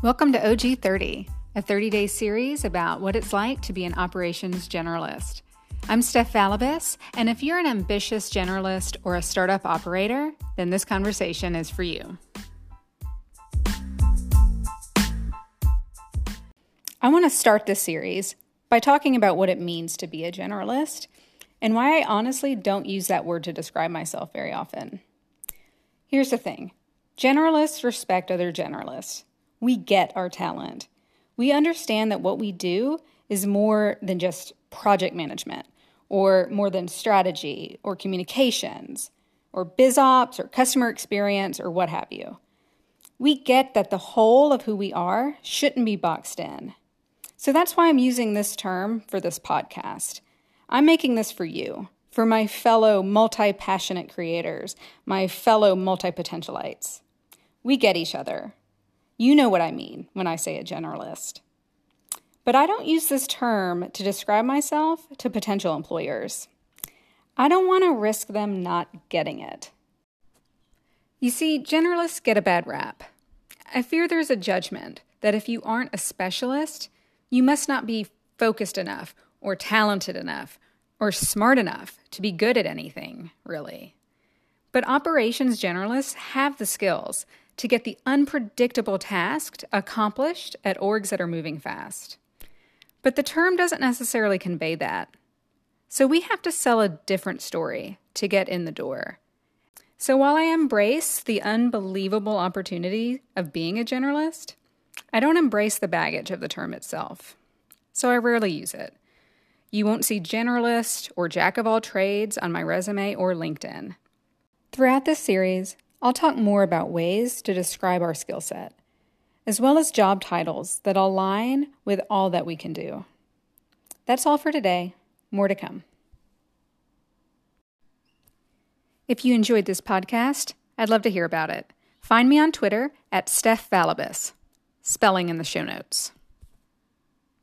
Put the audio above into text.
Welcome to OG 30, a 30 day series about what it's like to be an operations generalist. I'm Steph Valibus, and if you're an ambitious generalist or a startup operator, then this conversation is for you. I want to start this series by talking about what it means to be a generalist and why I honestly don't use that word to describe myself very often. Here's the thing generalists respect other generalists. We get our talent. We understand that what we do is more than just project management, or more than strategy, or communications, or biz ops, or customer experience, or what have you. We get that the whole of who we are shouldn't be boxed in. So that's why I'm using this term for this podcast. I'm making this for you, for my fellow multi passionate creators, my fellow multi potentialites. We get each other. You know what I mean when I say a generalist. But I don't use this term to describe myself to potential employers. I don't want to risk them not getting it. You see, generalists get a bad rap. I fear there's a judgment that if you aren't a specialist, you must not be focused enough, or talented enough, or smart enough to be good at anything, really. But operations generalists have the skills to get the unpredictable task accomplished at orgs that are moving fast. But the term doesn't necessarily convey that. So we have to sell a different story to get in the door. So while I embrace the unbelievable opportunity of being a generalist, I don't embrace the baggage of the term itself. So I rarely use it. You won't see generalist or jack of all trades on my resume or LinkedIn. Throughout this series, I'll talk more about ways to describe our skill set, as well as job titles that align with all that we can do. That's all for today. More to come. If you enjoyed this podcast, I'd love to hear about it. Find me on Twitter at Steph Valibus, spelling in the show notes.